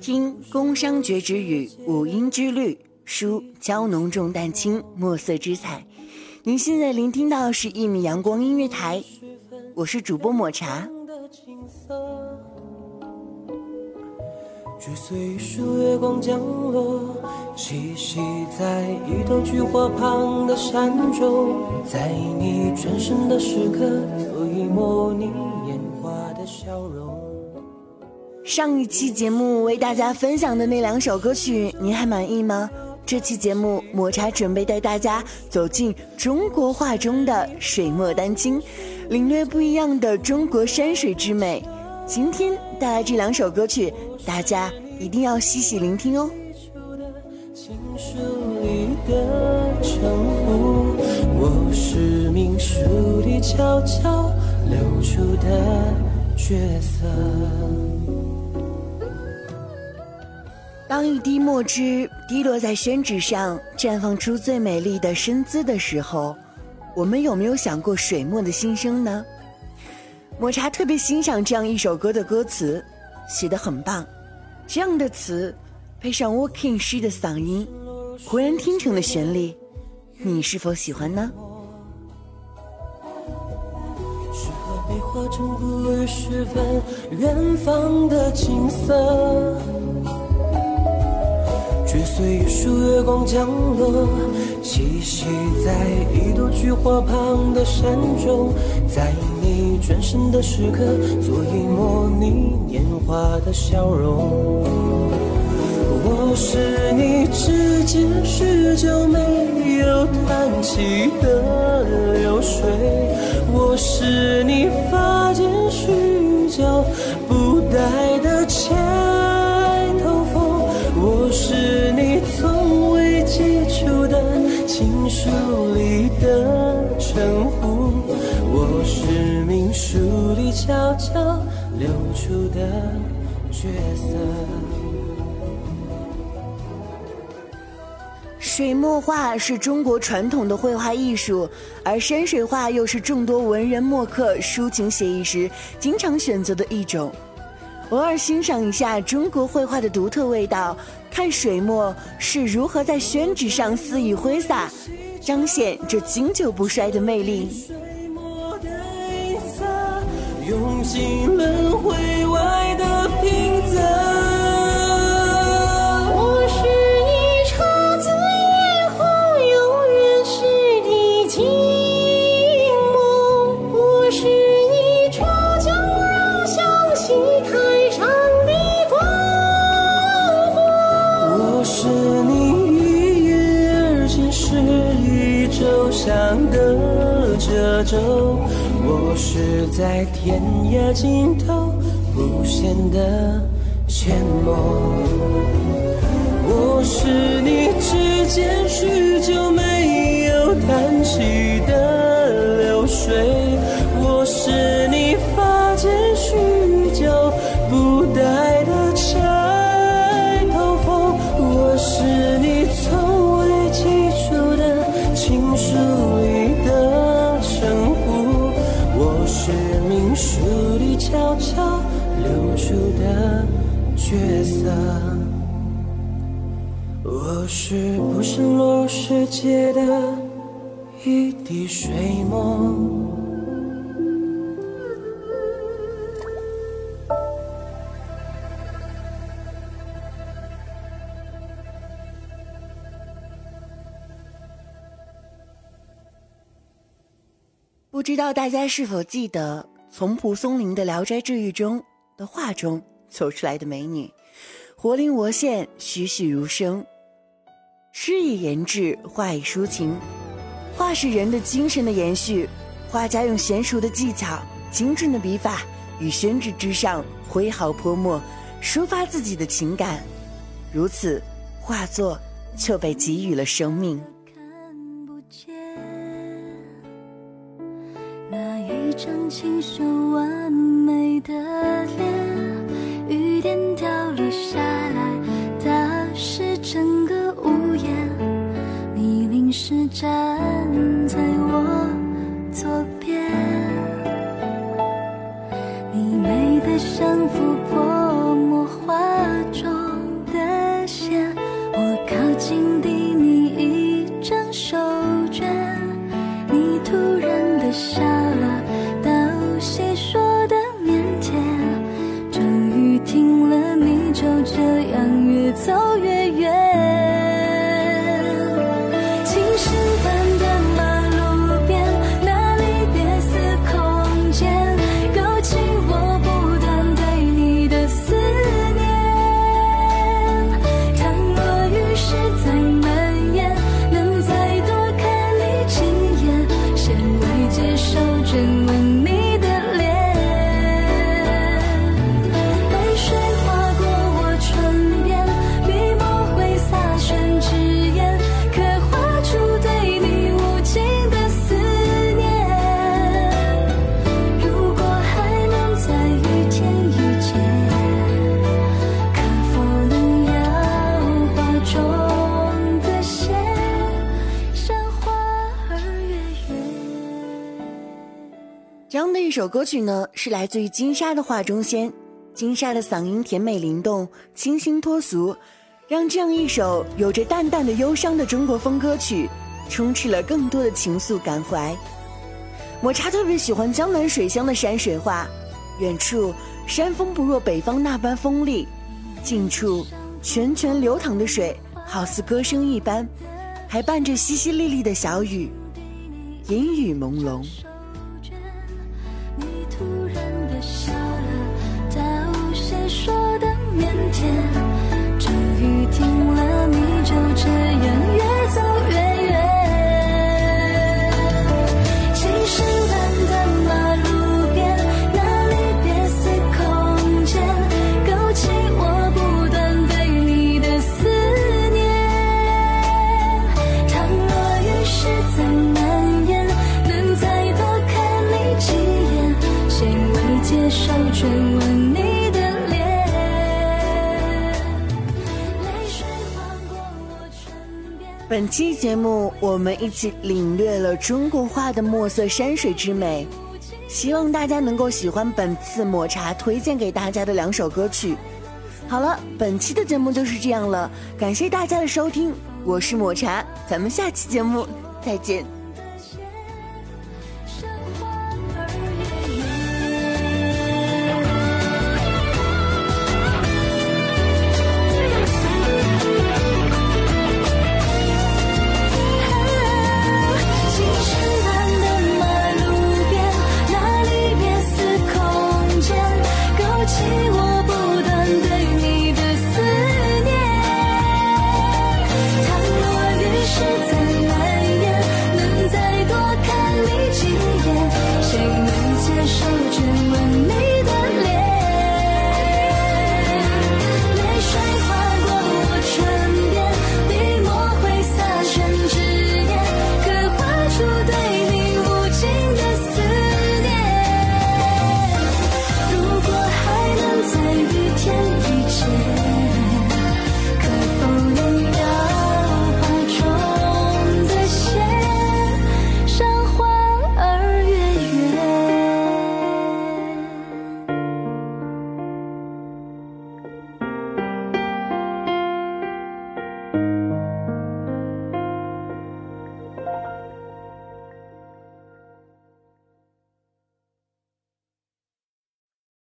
听宫商角徵羽，五音之律；书娇浓重淡轻，墨色之彩。您现在聆听到是一米阳光音乐台，我是主播抹茶。追随一束月光降落，栖息在一朵菊花旁的山中，在你转身的时刻，做一抹你年华的笑容。上一期节目为大家分享的那两首歌曲，您还满意吗？这期节目，抹茶准备带大家走进中国画中的水墨丹青，领略不一样的中国山水之美。今天带来这两首歌曲，大家一定要细细聆听哦。情书里的称呼，我是命书里悄悄流出的角色。当一滴墨汁滴落在宣纸上，绽放出最美丽的身姿的时候，我们有没有想过水墨的心声呢？抹茶特别欣赏这样一首歌的歌词，写的很棒。这样的词，配上 Walking 师的嗓音，浑然天成的旋律，你是否喜欢呢？适合被画成不二时分远方的景色。追随一束月光降落，栖息在一朵菊花旁的山中，在你转身的时刻，做一抹你年华的笑容。我是你指尖许久没有弹起的流水，我是你发间许久不待的情书里的称呼，我是命书里悄悄流出的角色。水墨画是中国传统的绘画艺术，而山水画又是众多文人墨客抒情写意时经常选择的一种。偶尔欣赏一下中国绘画的独特味道，看水墨是如何在宣纸上肆意挥洒，彰显这经久不衰的魅力。用尽轮回外的平天涯尽头无限的阡陌，我是你指尖许久没有弹起的流水，我是不是落入世界的一滴水墨。不知道大家是否记得？从蒲松龄的《聊斋志异》中的画中走出来的美女，活灵活现，栩栩如生。诗以言志，画以抒情，画是人的精神的延续。画家用娴熟的技巧、精准的笔法，与宣纸之上挥毫泼墨，抒发自己的情感。如此，画作就被给予了生命。看不见那一张清秀完美的脸，站在我左边，你美得像幅泼墨画中的线，我靠近递你一张手绢，你突然的笑了，到细说的腼腆，终于听了，你就这样越走越这样的一首歌曲呢，是来自于金莎的画中仙。金莎的嗓音甜美灵动，清新脱俗，让这样一首有着淡淡的忧伤的中国风歌曲，充斥了更多的情愫感怀。抹茶特别喜欢江南水乡的山水画，远处山峰不若北方那般锋利，近处泉泉流淌的水好似歌声一般，还伴着淅淅沥沥的小雨，阴雨朦胧。本期节目，我们一起领略了中国画的墨色山水之美，希望大家能够喜欢本次抹茶推荐给大家的两首歌曲。好了，本期的节目就是这样了，感谢大家的收听，我是抹茶，咱们下期节目再见。